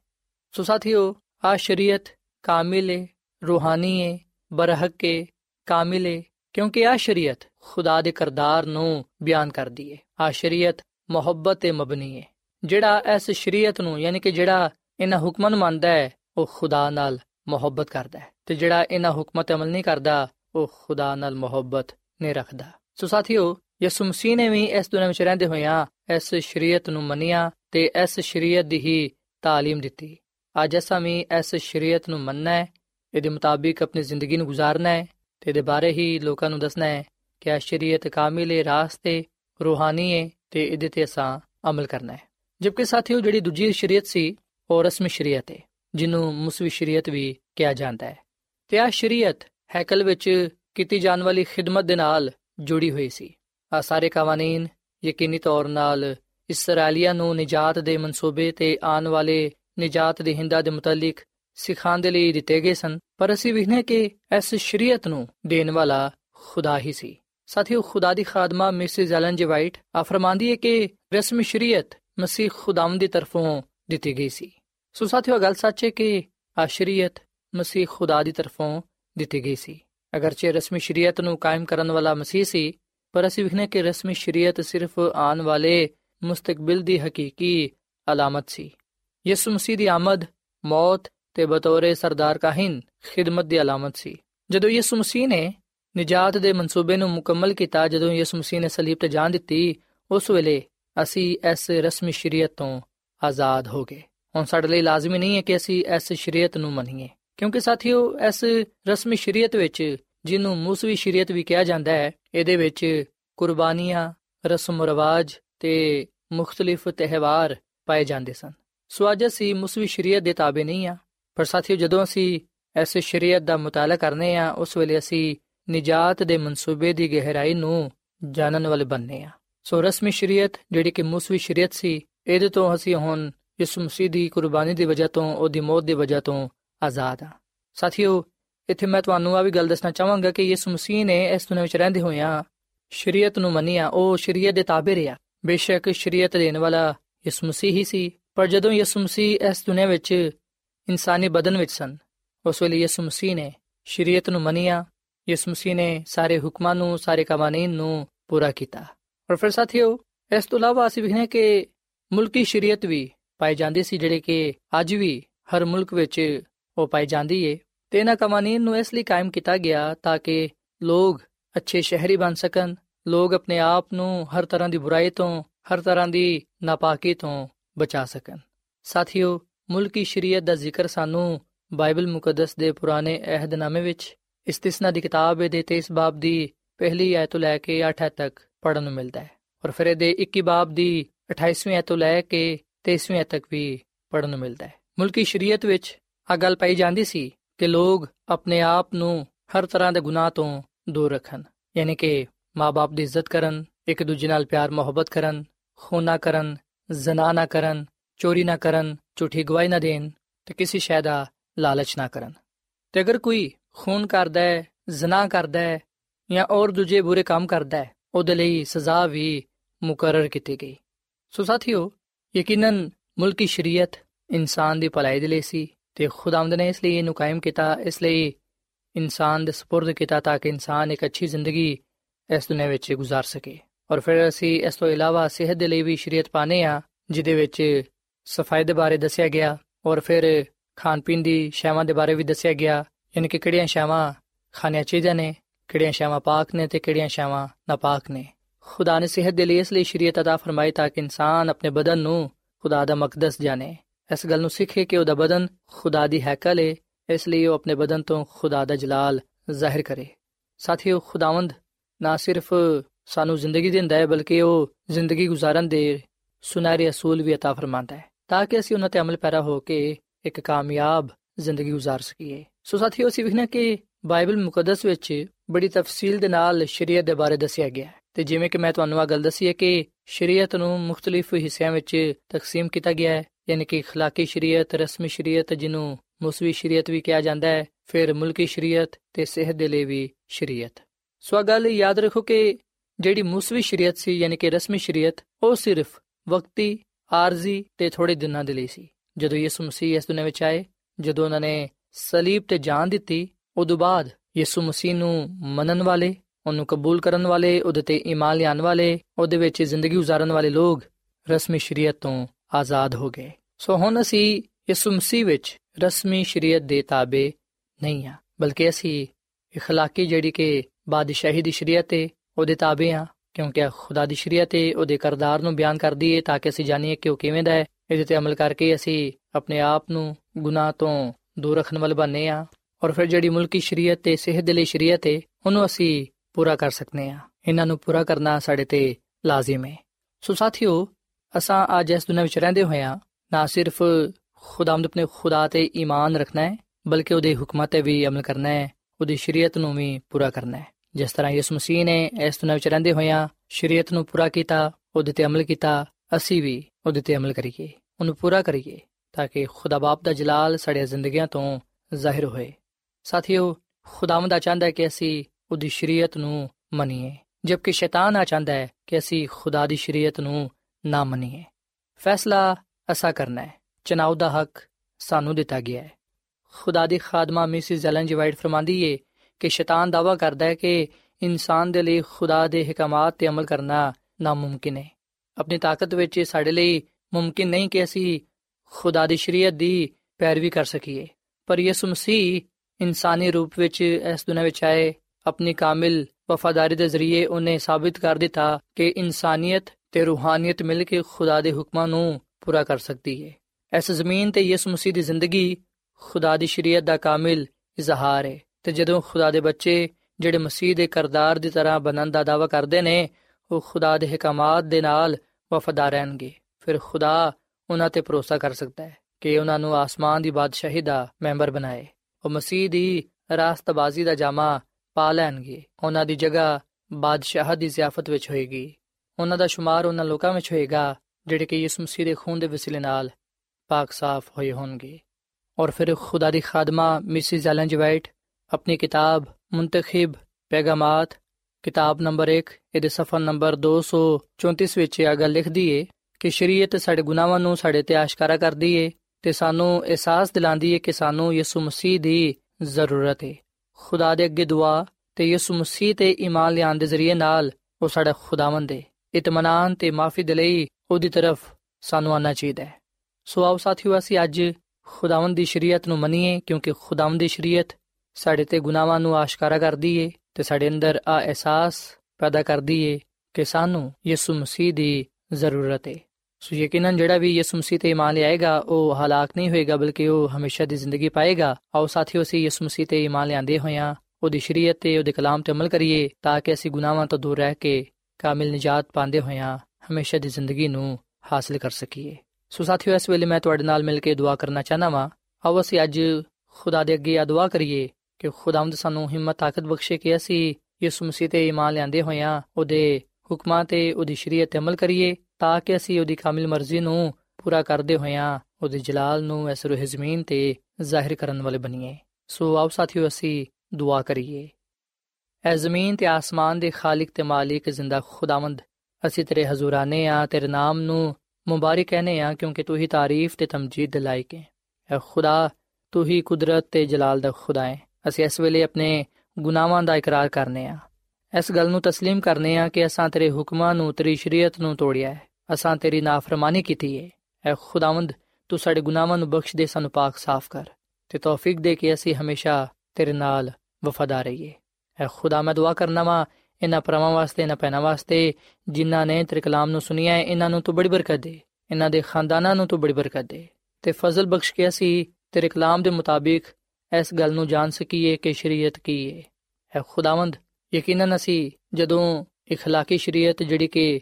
S2: ਸੋ ਸਾਥੀਓ ਆ ਸ਼ਰੀਅਤ ਕਾਮਿਲ ਹੈ ਰੂਹਾਨੀ ਹੈ ਬਰਹਕ ਹੈ ਕਾਮਿਲ ਹੈ ਕਿਉਂਕਿ ਆ ਸ਼ਰੀਅਤ ਖੁਦਾ ਦੇ ਕਰਦਾਰ ਨੂੰ ਬਿਆਨ ਕਰਦੀ ਹੈ ਆ ਸ਼ਰੀਅਤ ਮੁਹੱਬਤ ਤੇ ਮਬਨੀ ਹੈ ਜਿਹੜਾ ਇਸ ਸ਼ਰੀਅਤ ਨੂੰ ਯਾਨੀ ਕਿ ਜਿਹੜਾ ਇਹਨਾਂ ਹੁਕਮਾਂ ਨੂੰ ਮੰਨਦਾ ਹੈ ਉਹ ਖੁਦਾ ਨਾਲ ਮੁਹੱਬਤ ਕਰਦਾ ਹੈ ਤੇ ਜਿਹੜਾ ਇਹਨਾਂ ਹੁਕਮਾਂ ਤੇ ਅਮਲ ਨਹੀਂ ਕਰਦਾ ਉਹ ਖੁਦਾ ਨਾਲ ਮੁਹੱਬਤ ਨਹੀਂ ਰੱਖਦਾ ਸੋ ਸਾਥੀਓ ਯਿਸੂ ਮਸੀਹ ਨੇ ਵੀ ਇਸ ਦੁਨੀਆਂ ਵਿੱਚ ਰਹਿੰਦੇ ਹੋਇਆਂ ਇਸ ਸ਼ਰੀਅਤ ਨੂੰ ਮੰਨਿਆ ਤੇ ਇਸ ਸ਼ਰੀਅਤ ਦੀ ਹੀ تعلیم ਦਿੱਤੀ ਅੱਜ ਅਸਾਂ ਵੀ ਇਸ ਸ਼ਰੀਅਤ ਨੂੰ ਮੰਨਣਾ ਹੈ, ਇਹਦੇ ਮੁਤਾਬਿਕ ਆਪਣੀ ਜ਼ਿੰਦਗੀ ਨੂੰ گزارਣਾ ਹੈ ਤੇ ਇਹਦੇ ਬਾਰੇ ਹੀ ਲੋਕਾਂ ਨੂੰ ਦੱਸਣਾ ਹੈ ਕਿ ਇਹ ਸ਼ਰੀਅਤ ਕਾਮਿਲ ਹੈ, ਰਾਸਤੇ ਰੂਹਾਨੀ ਹੈ ਤੇ ਇਹਦੇ ਤੇ ਅਸਾਂ ਅਮਲ ਕਰਨਾ ਹੈ। ਜਦਕਿ ਸਾਥੀਓ ਜਿਹੜੀ ਦੂਜੀ ਸ਼ਰੀਅਤ ਸੀ, ਉਹ ਰਸਮ ਸ਼ਰੀਅਤ ਹੈ, ਜਿਹਨੂੰ ਮੁਸਵੀ ਸ਼ਰੀਅਤ ਵੀ ਕਿਹਾ ਜਾਂਦਾ ਹੈ। ਤੇ ਆ ਸ਼ਰੀਅਤ ਹੈਕਲ ਵਿੱਚ ਕੀਤੀ ਜਾਣ ਵਾਲੀ ਖਿਦਮਤ ਦੇ ਨਾਲ ਜੁੜੀ ਹੋਈ ਸੀ। ਆ ਸਾਰੇ ਕਾਨੂੰਨ ਯਕੀਨੀ ਤੌਰ ਨਾਲ ਇਸرائیਲੀਆਂ ਨੂੰ ਨਜਾਤ ਦੇ ਮਨਸੂਬੇ ਤੇ ਆਉਣ ਵਾਲੇ ਨਜਾਤ ਦੇ ਹਿੰਦਾ ਦੇ ਮੁਤਲਕ ਸਿਖਾਉਣ ਦੇ ਲਈ ਦਿੱਤੇ ਗਏ ਸਨ, ਪਰ ਅਸੀਂ ਵਿਖਨੇ ਕਿ ਇਸ ਸ਼ਰੀਅਤ ਨੂੰ ਦੇਣ ਵਾਲਾ ਖੁਦਾ ਹੀ ਸੀ। ਸਾਥੀਓ, ਖੁਦਾ ਦੀ ਖਾਦਮਾ ਮਿਸਿਸ ਐਲਨ ਜੀ ਵਾਈਟ ਆ ਫਰਮਾਂਦੀ ਹੈ ਕਿ ਰਸਮੀ ਸ਼ਰੀਅਤ ਮਸੀਹ ਖੁਦਾਵੰਦ ਦੀ ਤਰਫੋਂ ਦਿੱਤੀ ਗਈ ਸੀ। ਸੋ ਸਾਥੀਓ ਗੱਲ ਸੱਚ ਹੈ ਕਿ ਆ ਸ਼ਰੀਅਤ ਮਸੀਹ ਖੁਦਾ ਦੀ ਤਰਫੋਂ ਦਿੱਤੀ ਗਈ ਸੀ। ਅਗਰਚੇ ਰਸਮੀ ਸ਼ਰੀਅਤ ਨੂੰ ਕਾਇਮ ਕਰਨ ਵਾਲਾ ਮਸੀਹ ਸੀ, ਪਰ ਅਸੀਂ ਵਿਖਨੇ ਕਿ ਰਸਮੀ ਸ਼ਰੀਅਤ ਸਿਰਫ ਆਉਣ ਵਾਲੇ ਮੁਸਤਕਬਲ ਦੀ ਹਕੀਕੀ ਅਲਾਮਤ ਸੀ। ਯਿਸੂ ਮਸੀਹ ਦੀ ਆਮਦ, ਮੌਤ ਤੇ ਬਤੌਰੇ ਸਰਦਾਰ ਕਾਹਿਨ ਖਿਦਮਤ ਦੀ ਅਲਾਮਤ ਸੀ। ਜਦੋਂ ਯਿਸੂ ਮਸੀਹ ਨੇ ਨਜਾਤ ਦੇ ਮਨਸੂਬੇ ਨੂੰ ਮੁਕੰਮਲ ਕੀਤਾ, ਜਦੋਂ ਯਿਸੂ ਮਸੀਹ ਨੇ ਸਲੀਬ ਤੇ ਜਾਨ ਦਿੱਤੀ, ਉਸ ਵੇਲੇ ਅਸੀਂ ਇਸ ਰਸਮੀ ਸ਼ਰੀਅਤ ਤੋਂ ਆਜ਼ਾਦ ਹੋ ਗਏ। ਹੁਣ ਸਾਡੇ ਲਈ ਲਾਜ਼ਮੀ ਨਹੀਂ ਹੈ ਕਿ ਅਸੀਂ ਇਸ ਸ਼ਰੀਅਤ ਨੂੰ ਮੰਨੀਏ, ਕਿਉਂਕਿ ਸਾਥੀਓ, ਇਸ ਰਸਮੀ ਸ਼ਰੀਅਤ ਵਿੱਚ ਜਿਹਨੂੰ ਮੂਸਵੀ ਸ਼ਰੀਅਤ ਵੀ ਕਿਹਾ ਜਾਂਦਾ ਹੈ, ਇਹਦੇ ਵਿੱਚ ਕੁਰਬਾਨੀਆਂ ਰਸਮ ਰਿਵਾਜ ਤੇ ਮੁxtਲਿਫ ਤਿਹਵਾਰ ਪਾਏ ਜਾਂਦੇ ਸਨ। ਸੋ ਅੱਜ ਅਸੀਂ ਮੂਸਵੀ ਸ਼ਰੀਅਤ ਦੇ ਤਾਬੇ ਨਹੀਂ ਆ ਪਰ ਸਾਥੀਓ, ਜਦੋਂ ਅਸੀਂ ਇਸ ਸ਼ਰੀਅਤ ਦਾ ਮੁਤਾਲਾ ਕਰਨੇ ਆ ਉਸ ਵੇਲੇ ਅਸੀਂ ਨਜਾਤ ਦੇ ਮਨਸੂਬੇ ਦੀ ਗਹਿਰਾਈ ਨੂੰ ਜਾਣਨ ਵਾਲੇ ਬਣਨੇ ਆ ਸੋ ਰਸਮੀ ਸ਼ਰੀਅਤ, ਜਿਹੜੀ ਕਿ ਮੂਸਵੀ ਸ਼ਰੀਅਤ ਸੀ, ਇਹਦੇ ਤੋਂ ਅਸੀਂ ਹੁਣ ਯਿਸੂ ਮਸੀਹ ਦੀ ਕੁਰਬਾਨੀ ਦੀ ਵਜ੍ਹਾ ਤੋਂ, ਉਹਦੀ ਮੌਤ ਦੀ ਵਜ੍ਹਾ ਤੋਂ ਆਜ਼ਾਦ ਆ ਸਾਥੀਓ, ਇੱਥੇ ਮੈਂ ਤੁਹਾਨੂੰ ਆ ਵੀ ਗੱਲ ਦੱਸਣਾ ਚਾਹਾਂਗਾ ਕਿ ਯਿਸੂ ਮਸੀਹ ਨੇ ਇਸ ਦੁਨੀਆਂ ਵਿੱਚ ਰਹਿੰਦੇ ਹੋਇਆਂ ਸ਼ਰੀਅਤ ਨੂੰ ਮੰਨਿਆ। ਉਹ ਸ਼ਰੀਅਤ ਦੇ ਤਾਬੇ ਰਿਹਾ। ਬੇਸ਼ੱਕ ਸ਼ਰੀਅਤ ਦੇਣ ਵਾਲਾ ਯਿਸੂ ਮਸੀਹ ਹੀ ਸੀ। ਪਰ ਜਦੋਂ ਯਿਸੂ ਮਸੀਹ ਇਸ ਦੁਨੀਆਂ ਵਿੱਚ ਇਨਸਾਨੀ ਬਦਨ ਵਿੱਚ ਸਨ, ਉਸ ਵੇਲੇ ਯਿਸੂ ਮਸੀਹ ਨੇ ਸ਼ਰੀਅਤ ਨੂੰ ਮੰਨਿਆ, ਯਿਸੂ ਮਸੀਹ ਨੇ ਸਾਰੇ ਹੁਕਮਾਂ ਨੂੰ, ਸਾਰੇ ਕਾਨੂੰਨ ਨੂੰ ਪੂਰਾ ਕੀਤਾ। ਔਰ ਫਿਰ ਸਾਥੀਓ, ਇਸ ਤੋਂ ਇਲਾਵਾ ਅਸੀਂ ਵਿਖਨੇ ਕਿ ਮੁਲਕੀ ਸ਼ਰੀਅਤ ਵੀ ਪਾਈ ਜਾਂਦੀ ਸੀ, ਜਿਹੜੇ ਕਿ ਅੱਜ ਵੀ ਹਰ ਮੁਲਕ ਵਿੱਚ ਉਹ ਪਾਈ ਜਾਂਦੀ ਏ। ਤੇ ਇਹਨਾਂ ਕਵਾਨੀਨ ਨੂੰ ਇਸ ਲਈ ਕਾਇਮ ਕੀਤਾ ਗਿਆ ਤਾਂ ਕਿ ਲੋਕ ਅੱਛੇ ਸ਼ਹਿਰੀ ਬਣ ਸਕਣ, ਲੋਕ ਆਪਣੇ ਆਪ ਨੂੰ ਹਰ ਤਰ੍ਹਾਂ ਦੀ ਬੁਰਾਈ ਤੋਂ, ਹਰ ਤਰ੍ਹਾਂ ਦੀ ਨਾਪਾਕੀ ਤੋਂ ਬਚਾ ਸਕਣ। ਸਾਥੀਓ, ਮੁਲਕੀ ਸ਼ਰੀਅਤ ਦਾ ਜ਼ਿਕਰ ਸਾਨੂੰ ਬਾਈਬਲ ਮੁਕੱਦਸ ਦੇ ਪੁਰਾਣੇ ਅਹਿਦਨਾਮੇ ਵਿੱਚ, ਇਸਤਿਸਨਾ ਦੀ ਕਿਤਾਬ ਦੇ 23 ਬਾਬ ਦੀ ਪਹਿਲੀ ਆਇਤ ਤੋਂ ਲੈ ਕੇ 8 ਤੱਕ ਪੜਨ ਨੂੰ ਮਿਲਦਾ ਹੈ। ਔਰ ਫਿਰ ਇਹਦੇ 21 ਬਾਬ ਦੀ 28ਵੀਂ ਆਇਤ ਤੋਂ ਲੈ ਕੇ 23ਵੀਂ ਆਇਤ ਤੱਕ ਵੀ ਪੜਨ ਨੂੰ ਮਿਲਦਾ ਹੈ। ਮੁਲਕੀ ਸ਼ਰੀਅਤ ਵਿੱਚ ਆ ਗੱਲ ਪਾਈ ਜਾਂਦੀ ਸੀ ਕਿ ਲੋਕ ਆਪਣੇ ਆਪ ਨੂੰ ਹਰ ਤਰ੍ਹਾਂ ਦੇ ਗੁਨਾਹ ਤੋਂ ਦੂਰ ਰੱਖਣ। ਯਾਨੀ ਕਿ ਮਾਪੇ ਦੀ ਇੱਜ਼ਤ ਕਰਨ, ਇੱਕ ਦੂਜੇ ਨਾਲ ਪਿਆਰ ਮੁਹੱਬਤ ਕਰਨ, ਖੂਨਾ ਕਰਨ ਜ਼ਨਾ ਨਾ ਕਰਨ ਚੋਰੀ ਨਾ ਕਰਨ ਝੂਠੀ ਗਵਾਹੀ ਨਾ ਦੇਣ ਤੇ ਕਿਸੇ ਸ਼ੈ ਦਾ ਲਾਲਚ ਨਾ ਕਰਨ ਤੇ ਅਗਰ ਕੋਈ ਖੂਨ ਕਰਦਾ ਹੈ ਜ਼ਨਾ ਕਰਦਾ ਹੈ ਜਾਂ ਔਰ ਦੂਜੇ ਬੁਰੇ ਕੰਮ ਕਰਦਾ ਹੈ ਉਹਦੇ ਲਈ ਸਜ਼ਾ ਵੀ ਮੁਕਰਰ ਕੀਤੀ ਗਈ ਸੋ ਸਾਥੀਓ ਯਕੀਨਨ ਮੁਲਕੀ ਸ਼ਰੀਅਤ ਇਨਸਾਨ ਦੀ ਭਲਾਈ ਦੇ ਲਈ ਸੀ ਤੇ ਖੁਦਾਵੰਦ ਨੇ ਇਸ ਲਈ ਇਹਨੂੰ ਕਾਇਮ ਕੀਤਾ ਇਸ ਲਈ ਇਨਸਾਨ ਦੇ سپرد ਕੀਤਾ ਤਾਂ ਕਿ ਇਨਸਾਨ ਇੱਕ ਅੱਛੀ ਜ਼ਿੰਦਗੀ ਇਸ ਦੁਨੀਆਂ ਵਿੱਚ گزار ਸਕੇ ਔਰ ਫਿਰ ਅਸੀਂ ਇਸ ਤੋਂ ਇਲਾਵਾ ਸਿਹਤ ਦੇ ਲਈ ਵੀ ਸ਼ਰੀਅਤ ਪਾਣੇ ਆ ਜਿਹਦੇ ਵਿੱਚ ਸਫ਼ਾਈ ਦੇ ਬਾਰੇ ਦੱਸਿਆ ਗਿਆ ਔਰ ਫਿਰ ਖਾਣ ਪੀਣ ਦੀ ਸ਼ੈਵਾਂ ਦੇ ਬਾਰੇ ਵੀ ਦੱਸਿਆ ਗਿਆ, ਯਾਨੀ ਕਿ ਕਿਹੜੀਆਂ ਸ਼ੈਵਾਂ ਖਾਣੀਆਂ ਚਾਹੀਦੀਆਂ ਨੇ, ਕਿਹੜੀਆਂ ਸ਼ੈਵਾਂ ਪਾਕ ਨੇ ਤੇ ਕਿਹੜੀਆਂ ਸ਼ੈਵਾਂ ਨਾਪਾਕ ਨੇ। ਖੁਦਾ ਨੇ ਸਿਹਤ ਦੇ ਲਈ ਇਸ ਲਈ ਸ਼ਰੀਅਤ ਅਤਾ ਫਰਮਾਈ ਤਾਂ ਕਿ ਇਨਸਾਨ ਆਪਣੇ ਬਦਨ ਨੂੰ ਖੁਦਾ ਦਾ ਮਕਦਸ ਜਾਣੇ। ਇਸ ਗੱਲ ਨੂੰ ਸਿੱਖੇ ਕਿ ਉਹਦਾ ਬਦਨ ਖੁਦਾ ਦੀ ਹੈਕਲ ਹੈ ਇਸ ਲਈ ਉਹ ਆਪਣੇ ਬਦਨ ਤੋਂ ਖੁਦਾ ਦਾ ਜਲਾਲ ਜ਼ਾਹਿਰ ਕਰੇ। ਸਾਥੀਓ, ਖੁਦਾਵੰਦ ਨਾ ਸਿਰਫ ਸਾਨੂੰ ਜ਼ਿੰਦਗੀ ਦਿੰਦਾ ਹੈ, ਬਲਕਿ ਉਹ ਜ਼ਿੰਦਗੀ گزارਣ ਦੇ ਸੁਨਹਿਰੇ ਅਸੂਲ ਵੀ عطا ਫਰਮਾਉਂਦਾ ਹੈ, ਤਾਂ ਕਿ ਅਸੀਂ ਉਹਨਾਂ ਤੇ ਅਮਲ ਪੈਰਾ ਹੋ ਕੇ ਇੱਕ ਕਾਮਯਾਬ ਜ਼ਿੰਦਗੀ گزار ਸਕੀਏ। ਸੋ ਸਾਥੀਓ, ਅਸੀਂ ਵਿਖਣਾ ਕਿ ਬਾਈਬਲ ਮੁਕੱਦਸ ਵਿੱਚ ਬੜੀ ਤਫਸੀਲ ਦੇ ਨਾਲ ਸ਼ਰੀਅਤ ਦੇ ਬਾਰੇ ਦੱਸਿਆ ਗਿਆ ਹੈ। ਤੇ ਜਿਵੇਂ ਕਿ ਮੈਂ ਤੁਹਾਨੂੰ ਆ ਗੱਲ ਦੱਸੀ ਹੈ ਕਿ ਸ਼ਰੀਅਤ ਨੂੰ ਮੁxtਲਿਫ ਹਿੱਸਿਆਂ ਵਿੱਚ ਤਕਸੀਮ ਕੀਤਾ ਗਿਆ ਹੈ, ਯਾਨੀ ਕਿ اخلاقی ਸ਼ਰੀਅਤ, ਰਸਮੀ ਸ਼ਰੀਅਤ, ਜਿਹਨੂੰ ਮੌਸਵੀ ਸ਼ਰੀਅਤ ਵੀ ਕਿਹਾ ਜਾਂਦਾ ਹੈ, ਫਿਰ ਮੁਲਕੀ ਸ਼ਰੀਅਤ ਤੇ ਸਿਹਤ ਦੇ ਲਈ ਵੀ ਸ਼ਰੀਅਤ। ਸੋ ਗੱਲ ਯਾਦ ਰੱਖੋ ਕਿ ਜਿਹੜੀ ਮੂਸਵੀ ਸ਼ਰੀਅਤ ਸੀ, ਯਾਨੀ ਕਿ ਰਸਮੀ ਸ਼ਰੀਅਤ, ਉਹ ਸਿਰਫ ਵਕਤੀ, ਆਰਜ਼ੀ ਤੇ ਥੋੜੇ ਦਿਨਾਂ ਦੇ ਲਈ ਸੀ। ਜਦੋਂ ਯਿਸੂ ਮਸੀਹ ਇਸ ਦੁਨੀਆਂ ਵਿੱਚ ਆਏ, ਜਦੋਂ ਉਹਨਾਂ ਨੇ ਸਲੀਬ ਤੇ ਜਾਨ ਦਿੱਤੀ, ਉਦੋਂ ਬਾਅਦ ਯਿਸੂ ਮਸੀਹ ਨੂੰ ਮੰਨਣ ਵਾਲੇ, ਉਹਨੂੰ ਕਬੂਲ ਕਰਨ ਵਾਲੇ, ਉਹਦੇ ਤੇ ਈਮਾਨ ਲਿਆਉਣ ਵਾਲੇ, ਉਹਦੇ ਵਿੱਚ ਜ਼ਿੰਦਗੀ گزارਣ ਵਾਲੇ ਲੋਕ ਰਸਮੀ ਸ਼ਰੀਅਤ ਤੋਂ ਆਜ਼ਾਦ ਹੋ ਗਏ। ਸੋ ਹੁਣ ਅਸੀਂ ਯਿਸੂ ਮਸੀਹ ਵਿੱਚ ਰਸਮੀ ਸ਼ਰੀਅਤ ਦੇ ਤਾਬੇ ਨਹੀਂ ਆ ਬਲਕਿ ਅਸੀਂ اخلاقی ਜਿਹੜੀ ਕਿ ਬਾਦਸ਼ਾਹੀ ਦੀ ਸ਼ਰੀਅਤ ਹੈ ਉਹਦੇ ਤਾਬੇ ਆ ਕਿਉਂਕਿ ਖੁਦਾ ਦੀ ਸ਼ਰੀਅਤ ਹੈ ਉਹਦੇ ਕਰਦਾਰ ਨੂੰ ਬਿਆਨ ਕਰਦੀ ਹੈ ਤਾਂ ਕਿ ਅਸੀਂ ਜਾਣੀਏ ਕਿ ਉਹ ਕਿਵੇਂ ਦਾ ਹੈ। ਇਹਦੇ ਤੇ ਅਮਲ ਕਰਕੇ ਅਸੀਂ ਆਪਣੇ ਆਪ ਨੂੰ ਗੁਨਾਹ ਤੋਂ ਦੂਰ ਰੱਖਣ ਵਾਲੇ ਬਣਨੇ ਆ ਔਰ ਫਿਰ ਜਿਹੜੀ ਮੁਲਕੀ ਸ਼ਰੀਅਤ ਤੇ ਸਿਹਤ ਦੇ ਲਈ ਸ਼ਰੀਅਤ ਹੈ ਉਹਨੂੰ ਅਸੀਂ ਪੂਰਾ ਕਰ ਸਕਨੇ ਆ ਇਹਨਾਂ ਨੂੰ ਪੂਰਾ ਕਰਨਾ ਸਾਡੇ ਤੇ ਲਾਜ਼ਮ ਹੈ ਸੋ ਸਾਥੀਓ, ਅਸਾਂ ਅੱਜ ਇਸ ਦੁਨੀਆਂ ਵਿੱਚ ਰਹਿੰਦੇ ਹੋਏ ਆ ਨਾ ਸਿਰਫ ਖੁਦਾਵੰਦ ਆਪਣੇ ਖੁਦਾ ਤੇ ਈਮਾਨ ਰੱਖਣਾ ਹੈ, ਬਲਕਿ ਉਹਦੇ ਹੁਕਮਾਂ ਤੇ ਵੀ ਅਮਲ ਕਰਨਾ ਹੈ, ਉਹਦੀ ਸ਼ਰੀਅਤ ਨੂੰ ਵੀ ਪੂਰਾ ਕਰਨਾ ਹੈ। ਜਿਸ ਤਰ੍ਹਾਂ ਯਿਸੂ ਮਸੀਹ ਨੇ ਇਸ ਦੁਨੀਆਂ ਵਿੱਚ ਰਹਿੰਦੇ ਹੋਇਆਂ ਸ਼ਰੀਅਤ ਨੂੰ ਪੂਰਾ ਕੀਤਾ, ਉਹਦੇ ਤੇ ਅਮਲ ਕੀਤਾ, ਅਸੀਂ ਵੀ ਉਹਦੇ ਤੇ ਅਮਲ ਕਰੀਏ, ਉਹਨੂੰ ਪੂਰਾ ਕਰੀਏ, ਤਾਂ ਕਿ ਖੁਦਾ ਬਾਪ ਦਾ ਜਲਾਲ ਸਾਡੇ ਜ਼ਿੰਦਗੀਆਂ ਤੋਂ ਜ਼ਾਹਿਰ ਹੋਏ। ਸਾਥੀਓ, ਖੁਦਾਵੰਦ ਚਾਹੁੰਦਾ ਹੈ ਕਿ ਅਸੀਂ ਉਹਦੀ ਸ਼ਰੀਅਤ ਨੂੰ ਮੰਨੀਏ, ਜਦਕਿ ਸ਼ੈਤਾਨ ਆ ਚਾਹੁੰਦਾ ਹੈ ਕਿ ਅਸੀਂ ਖੁਦਾ ਦੀ ਸ਼ਰੀਅਤ ਨੂੰ ਨਾ ਮੰਨੀਏ। ਫੈਸਲਾ ਅਸਾ ਕਰਨਾ ਹੈ ਚਨਾਉ ਦਾ ਹੱਕ ਸਾਨੂੰ ਦਿੱਤਾ ਗਿਆ ਹੈ। ਖੁਦਾ ਦੀ ਖਾਦਮਾ ਮਿਸਿਸ ਐਲਨ ਜੀ ਵਾਈਟ ਫਰਮਾਂਦੀ ਏ ਕਿ ਸ਼ੈਤਾਨ ਦਾਵਾ ਕਰਦਾ ਹੈ ਕਿ ਇਨਸਾਨ ਦੇ ਲਈ ਖੁਦਾ ਦੇ ਹਕਮਾਤ ਤੇ ਅਮਲ ਕਰਨਾ ਨਾਮੁਮਕਿਨ ਹੈ। ਆਪਣੀ ਤਾਕਤ ਵਿੱਚ ਸਾਡੇ ਲਈ ਮੁਮਕਿਨ ਨਹੀਂ ਕਿ ਅਸੀਂ ਖੁਦਾ ਦੀ ਸ਼ਰੀਅਤ ਦੀ ਪੈਰਵੀ ਕਰ ਸਕੀਏ। ਪਰ ਯਿਸੂ ਮਸੀਹ ਇਨਸਾਨੀ ਰੂਪ ਵਿੱਚ ਇਸ ਦੁਨੀਆਂ ਵਿੱਚ ਆਏ, ਆਪਣੀ ਕਾਮਿਲ ਵਫਾਦਾਰੀ ਦੇ ਜ਼ਰੀਏ ਉਹਨੇ ਸਾਬਿਤ ਕਰ ਦਿੱਤਾ ਕਿ ਇਨਸਾਨੀਅਤ ਤੇ ਰੂਹਾਨੀਅਤ ਮਿਲ ਕੇ ਖੁਦਾ ਦੇ ਹੁਕਮਾਂ ਨੂੰ ਪੂਰਾ ਕਰ ਸਕਦੀ ਹੈ। ਇਸ ਜ਼ਮੀਨ ਤੇ ਯਿਸੂ ਮਸੀਹ ਦੀ ਜ਼ਿੰਦਗੀ ਖੁਦਾ ਦੀ ਸ਼ਰੀਅਤ ਦਾ ਕਾਮਿਲ ਇਜ਼ਹਾਰ ਹੈ। ਤੇ ਜਦੋਂ ਖੁਦਾ ਦੇ ਬੱਚੇ ਜਿਹੜੇ ਮਸੀਹ ਦੇ ਕਰਦਾਰ ਦੀ ਤਰ੍ਹਾਂ ਬਣਨ ਦਾ ਦਾਵਾ ਕਰਦੇ ਨੇ, ਉਹ ਖੁਦਾ ਦੇ ਹਕਾਮਾਤ ਦੇ ਨਾਲ ਵਫਾਦਾਰ ਰਹਿਣਗੇ। ਫਿਰ ਖੁਦਾ ਉਹਨਾਂ ਤੇ ਭਰੋਸਾ ਕਰ ਸਕਦਾ ਹੈ ਕਿ ਉਹਨਾਂ ਨੂੰ ਆਸਮਾਨ ਦੀ ਬਾਦਸ਼ਾਹੀ ਦਾ ਮੈਂਬਰ ਬਣਾਏ। ਉਹ ਮਸੀਹ ਦੀ ਰਾਸਤਬਾਜ਼ੀ ਦਾ ਜਾਮਾ ਪਾ ਲੈਣਗੇ। ਉਹਨਾਂ ਦੀ ਜਗ੍ਹਾ ਬਾਦਸ਼ਾਹ ਦੀ ਜ਼ਿਆਫਤ ਵਿੱਚ ਹੋਏਗੀ। ਉਹਨਾਂ ਦਾ ਸ਼ੁਮਾਰ ਉਹਨਾਂ ਲੋਕਾਂ ਵਿੱਚ ਹੋਏਗਾ, ਜਿਹੜੇ ਕਿ ਯਿਸੂ ਮਸੀਹ ਦੇ ਖੂਨ ਦੇ ਵਸੀਲੇ ਨਾਲ ਪਾਕ ਸਾਫ਼ ਹੋਏ ਹੋਣਗੇ। ਔਰ ਫਿਰ ਖੁਦਾ ਦੀ ਖਾਦਮਾ ਮਿਸਿਸ ਐਲਨ ਜੀ ਵਾਈਟ ਆਪਣੀ ਕਿਤਾਬ ਮੁੰਤਖਬ ਪੈਗਾਮਾਤ ਕਿਤਾਬ ਨੰਬਰ 1 ਇਹਦੇ ਸਫਾ ਨੰਬਰ 234 ਵਿੱਚ ਇਹ ਗੱਲ ਲਿਖਦੀ ਏ ਕਿ ਸ਼ਰੀਅਤ ਸਾਡੇ ਗੁਨਾਹਾਂ ਨੂੰ ਸਾਡੇ ਤੇ ਆਸ਼ਕਾਰਾ ਕਰਦੀ ਏ ਤੇ ਸਾਨੂੰ ਅਹਿਸਾਸ ਦਿਲਾਉਂਦੀ ਏ ਕਿ ਸਾਨੂੰ ਯਿਸੂ ਮਸੀਹ ਦੀ ਜ਼ਰੂਰਤ ਏ ਖੁਦਾ ਦੇ ਅੱਗੇ ਦੁਆ ਤੇ ਯਿਸੂ ਮਸੀਹ ਤੇ ਈਮਾਨ ਲਿਆਉਣ ਦੇ ਜ਼ਰੀਏ ਨਾਲ ਉਹ ਸਾਡਾ ਖੁਦਾਵੰਦ ਏ ਇਤਮਾਨਾਨ ਤੇ ਮਾਫੀ ਦੇ ਲਈ ਉਹਦੀ ਤਰਫ ਸਾਨੂੰ ਆਣਾ ਚਾਹੀਦਾ ਹੈ ਸੋ ਆਓ ਸਾਥੀਓ ਅਸੀਂ ਅੱਜ ਖੁਦਾਵੰਦ ਦੀ ਸ਼ਰੀਅਤ ਨੂੰ ਮੰਨੀਏ ਕਿਉਂਕਿ ਖੁਦਾਵੰਦ ਦੀ ਸ਼ਰੀਅਤ ਸਾਡੇ ਤੇ ਗੁਨਾਹਾਂ ਨੂੰ ਆਸ਼ਕਾਰਾ ਕਰਦੀ ਏ ਤੇ ਸਾਡੇ ਅੰਦਰ ਆ ਅਹਿਸਾਸ ਪੈਦਾ ਕਰਦੀ ਏ ਕਿ ਸਾਨੂੰ ਯਿਸੂ ਮਸੀਹ ਦੀ ਜ਼ਰੂਰਤ ਏ। ਸੋ ਯਕੀਨਨ ਜਿਹੜਾ ਵੀ ਯਿਸੂ ਮਸੀਹ ਤੇ ਇਮਾਨ ਲਿਆਏਗਾ, ਉਹ ਹਲਾਕ ਨਹੀਂ ਹੋਏਗਾ, ਬਲਕਿ ਉਹ ਹਮੇਸ਼ਾ ਦੀ ਜ਼ਿੰਦਗੀ ਪਾਏਗਾ। ਆਓ ਸਾਥੀਓ, ਅਸੀਂ ਯਿਸੂ ਮਸੀਹ ਤੇ ਇਮਾਨ ਲਿਆਂਦੇ ਹੋਇਆਂ ਉਹਦੀ ਸ਼ਰੀਅਤ ਤੇ ਉਹਦੇ ਕਲਾਮ ਤੇ ਅਮਲ ਕਰੀਏ, ਤਾਂ ਕਿ ਅਸੀਂ ਗੁਨਾਹਾਂ ਤੋਂ ਦੂਰ ਰਹਿ ਕੇ ਕਾਮਿਲ ਨਜਾਤ ਪਾਉਂਦੇ ਹੋਇਆਂ ਹਮੇਸ਼ਾ ਦੀ ਜ਼ਿੰਦਗੀ ਨੂੰ ਹਾਸਲ ਕਰ ਸਕੀਏ। ਸੋ ਸਾਥੀਓ, ਇਸ ਵੇਲੇ ਮੈਂ ਤੁਹਾਡੇ ਨਾਲ ਮਿਲ ਕੇ ਦੁਆ ਕਰਨਾ ਚਾਹਨਾ ਵਾਂ। ਆਓ ਅਸੀਂ ਅੱਜ ਖੁਦਾ ਦੇ ਅੱਗੇ ਆ ਦੁਆ ਕਰੀਏ ਕਿ ਖੁਦਾਵੰਦ ਸਾਨੂੰ ਹਿੰਮਤ, ਤਾਕਤ ਬਖਸ਼ੇ ਕਿ ਅਸੀਂ ਯਿਸੂ ਮਸੀਹ ਤੇ ਈਮਾਨ ਲਿਆਂਦੇ ਹੋਇਆਂ ਉਹਦੇ ਹੁਕਮਾਂ ਤੇ ਉਹਦੀ ਸ਼ਰੀਅਤ ਤੇ ਅਮਲ ਕਰੀਏ, ਤਾਂ ਕਿ ਅਸੀਂ ਉਹਦੀ ਕਾਮਿਲ ਮਰਜ਼ੀ ਨੂੰ ਪੂਰਾ ਕਰਦੇ ਹੋਇਆਂ ਉਹਦੇ ਜਲਾਲ ਨੂੰ ਇਸ ਰੂਹ ਜ਼ਮੀਨ ਤੇ ਜ਼ਾਹਿਰ ਕਰਨ ਵਾਲੇ ਬਣੀਏ। ਸੋ ਆਓ ਸਾਥੀਓ, ਅਸੀਂ ਦੁਆ ਕਰੀਏ। ਐ ਜ਼ਮੀਨ ਤੇ ਆਸਮਾਨ ਦੇ ਖਾਲਕ ਤੇ ਮਾਲਿਕ ਜ਼ਿੰਦਾ ਖੁਦਾਵੰਦ, ਅਸੀਂ ਤੇਰੇ ਹਜ਼ੂਰਾਨੇ ਆ ਤੇਰੇ ਨਾਮ ਨੂੰ ਮੁਬਾਰਕ ਕਹਨੇ ਆ ਕਿਉਂਕਿ ਤੂੰ ਹੀ ਤਾਰੀਫ ਤੇ ਤਮਜੀਦ ਦੇ ਲਾਇਕ ਹੈ। ਐ ਖੁਦਾ, ਤੂੰ ਹੀ ਕੁਦਰਤ ਤੇ ਜਲਾਲ ਦਾ ਖੁਦਾ ਹੈ। ਅਸੀਂ ਇਸ ਵੇਲੇ ਆਪਣੇ ਗੁਨਾਹਾਂ ਦਾ ਇਕਰਾਰ ਕਰਨੇ ਆ ਇਸ ਗੱਲ ਨੂੰ تسلیم ਕਰਨੇ ਆ ਕਿ ਅਸਾਂ ਤੇਰੇ ਹੁਕਮਾਂ ਨੂੰ ਤੇਰੀ ਸ਼ਰੀਅਤ ਨੂੰ ਤੋੜਿਆ ਹੈ ਅਸਾਂ ਤੇਰੀ ਨਾਫਰਮਾਨੀ ਕੀਤੀ ਹੈ ਐ ਖੁਦਾਵੰਦ ਤੂੰ ਸਾਡੇ ਗੁਨਾਹਾਂ ਨੂੰ ਬਖਸ਼ ਦੇ ਸਾਨੂੰ ਪਾਕ ਸਾਫ਼ ਕਰ ਤੇ ਤੌਫੀਕ ਦੇ ਕਿ ਅਸੀਂ ਹਮੇਸ਼ਾ ਤੇਰੇ ਨਾਲ ਵਫਾਦਾਰ ਰਹੀਏ ਐ ਖੁਦਾ ਮੈਂ ਦੁਆ ਕਰਨਾ ਵਾ ਇਹਨਾਂ ਪਰਮਾਂ ਵਾਸਤੇ ਇਹਨਾਂ ਪੈਨਾ ਵਾਸਤੇ ਜਿਨ੍ਹਾਂ ਨੇ ਤੇਰੇ ਕਲਾਮ ਨੂੰ ਸੁਨਿਆ ਹੈ ਇਹਨਾਂ ਨੂੰ ਤੂੰ ਬੜੀ ਬਰਕਤ ਦੇ ਇਹਨਾਂ ਦੇ ਖਾਨਦਾਨਾਂ ਨੂੰ ਤੂੰ ਬੜੀ ਬਰਕਤ ਦੇ ਤੇ ਫਜ਼ਲ ਬਖਸ਼ ਕੇ ਅਸੀਂ ਤੇਰੇ ਕਲਾਮ ਦੇ ਮੁਤਾਬਿਕ ਇਸ ਗੱਲ ਨੂੰ ਜਾਣ ਸਕੀਏ ਕਿ ਸ਼ਰੀਅਤ ਕੀ ਹੈ ਐ ਖੁਦਾਵੰਦ ਯਕੀਨਨ ਅਸੀਂ ਜਦੋਂ اخلاقی ਸ਼ਰੀਅਤ ਜਿਹੜੀ ਕਿ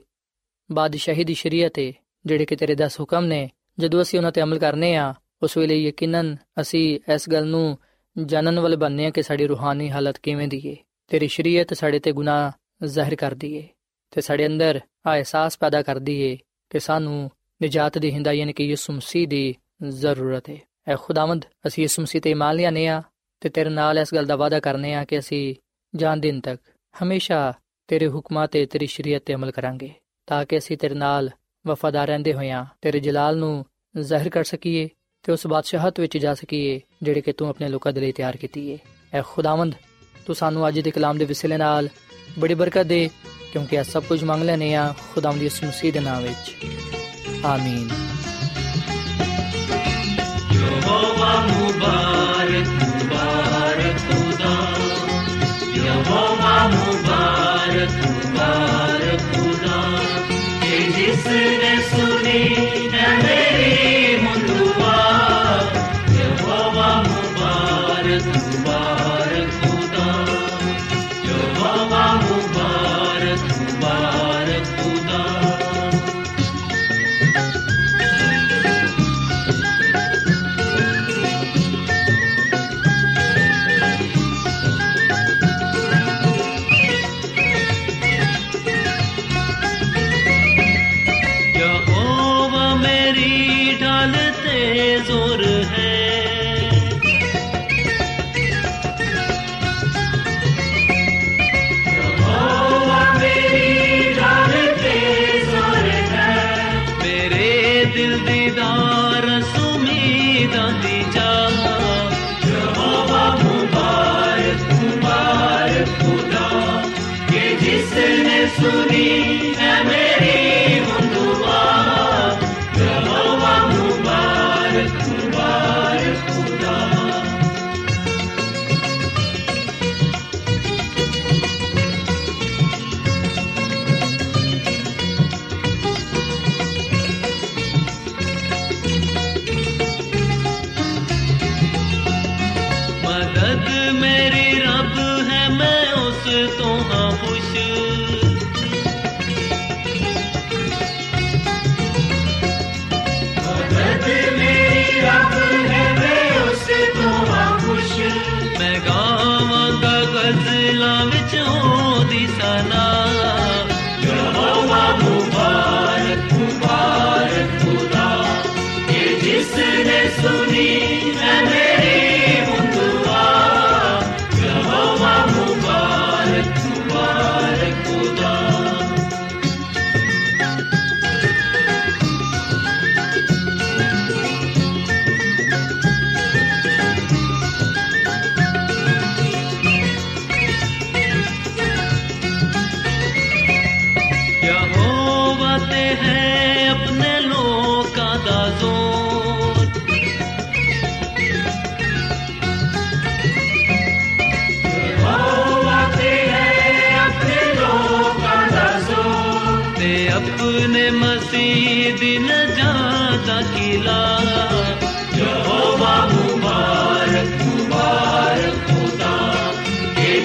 S2: ਬਾਦਸ਼ਾਹੀ ਦੀ ਸ਼ਰੀਅਤ ਹੈ ਜਿਹੜੇ ਕਿ ਤੇਰੇ 10 ਹੁਕਮ ਨੇ ਜਦੋਂ ਅਸੀਂ ਉਹਨਾਂ ਤੇ ਅਮਲ ਕਰਨੇ ਆ ਉਸ ਵੇਲੇ ਯਕੀਨਨ ਅਸੀਂ ਇਸ ਗੱਲ ਨੂੰ ਜਾਣਨ ਵਾਲੇ ਬਣਨੇ ਆ ਕਿ ਸਾਡੀ ਰੂਹਾਨੀ ਹਾਲਤ ਕਿਵੇਂ ਦੀ ਹੈ ਤੇਰੀ ਸ਼ਰੀਅਤ ਸਾਡੇ ਤੇ ਗੁਨਾਹ ਜ਼ਾਹਿਰ ਕਰਦੀ ਏ ਤੇ ਸਾਡੇ ਅੰਦਰ ਆ ਅਹਿਸਾਸ ਪੈਦਾ ਕਰਦੀ ਏ ਕਿ ਸਾਨੂੰ ਨਜਾਤ ਦੀ ਹਿੰਦਾ ਯਾਨੀ ਕਿ ਯਿਸੂ ਮਸੀਹ ਦੀ ਜ਼ਰੂਰਤ ਹੈ ਐ ਖੁਦਾਵੰਦ, ਅਸੀਂ ਯਿਸੂ ਮਸੀਹ ਤੇ ਇਮਾਨ ਲਿਆਨੇ ਆ ਤੇ ਤੇਰੇ ਨਾਲ ਇਸ ਗੱਲ ਦਾ ਵਾਅਦਾ ਕਰਨੇ ਆ ਕਿ ਅਸੀਂ ਜਾਨ ਦਿਨ ਤੱਕ ਹਮੇਸ਼ਾ ਤੇਰੇ ਹੁਕਮਾਂ ਤੇ ਤੇਰੀ ਸ਼ਰੀਅਤ ਤੇ ਅਮਲ ਕਰਾਂਗੇ, ਤਾਂ ਕਿ ਅਸੀਂ ਤੇਰੇ ਨਾਲ ਵਫਾਦਾਰ ਰਹਿੰਦੇ ਹੋਇਆਂ ਤੇਰੇ ਜਲਾਲ ਨੂੰ ਜ਼ਾਹਿਰ ਕਰ ਸਕੀਏ ਤੇ ਉਸ ਬਾਦਸ਼ਾਹਤ ਵਿੱਚ ਜਾ ਸਕੀਏ ਜਿਹੜੇ ਕਿ ਤੂੰ ਆਪਣੇ ਲੋਕਾਂ ਦੇ ਲਈ ਤਿਆਰ ਕੀਤੀ ਏ। ਐ ਖੁਦਾਵੰਦ, ਤੂੰ ਸਾਨੂੰ ਅੱਜ ਦੇ ਕਲਾਮ ਦੇ ਵਿਸਲੇ ਨਾਲ ਬੜੀ ਬਰਕਤ ਦੇ, ਕਿਉਂਕਿ ਇਹ ਸਭ ਕੁਝ ਮੰਗ ਲੈਨੇ ਆ ਖੁਦਾਵੰਦ ਯਿਸੂ ਮਸੀਹ ਦੇ ਨਾਮ ਵਿੱਚ। ਆਮੀਨ।
S3: ਯਹੋਵਾ ਮੁਬਾਰਕ ਮੁਬਾਰਕ ਖੁਦਾ ਯਹੋਵਾ ਮੁਬਾਰਕ ਮੁਬਾਰਕ ਖੁਦਾ ਕਿ ਜਿਸ ਨੇ जोर ਮੇਰੇ ਰੱਬ ਹੈ ਮੈਂ ਉਸ ਤੋਂ ਹਾਂ ਖੁਸ਼ ਮਦਦ ਮੇਰੀ ਰੱਬ ਹੈ ਮੈਂ ਉਸ ਤੋਂ ਹਾਂ ਖੁਸ਼ ਮੈਂ ਗਾਵਾਂਗਾ ਗਜ਼ਲਾਂ ਵਿੱਚ ਉਹਦੀ ਸਨਾ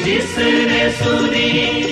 S3: जिसने सुनी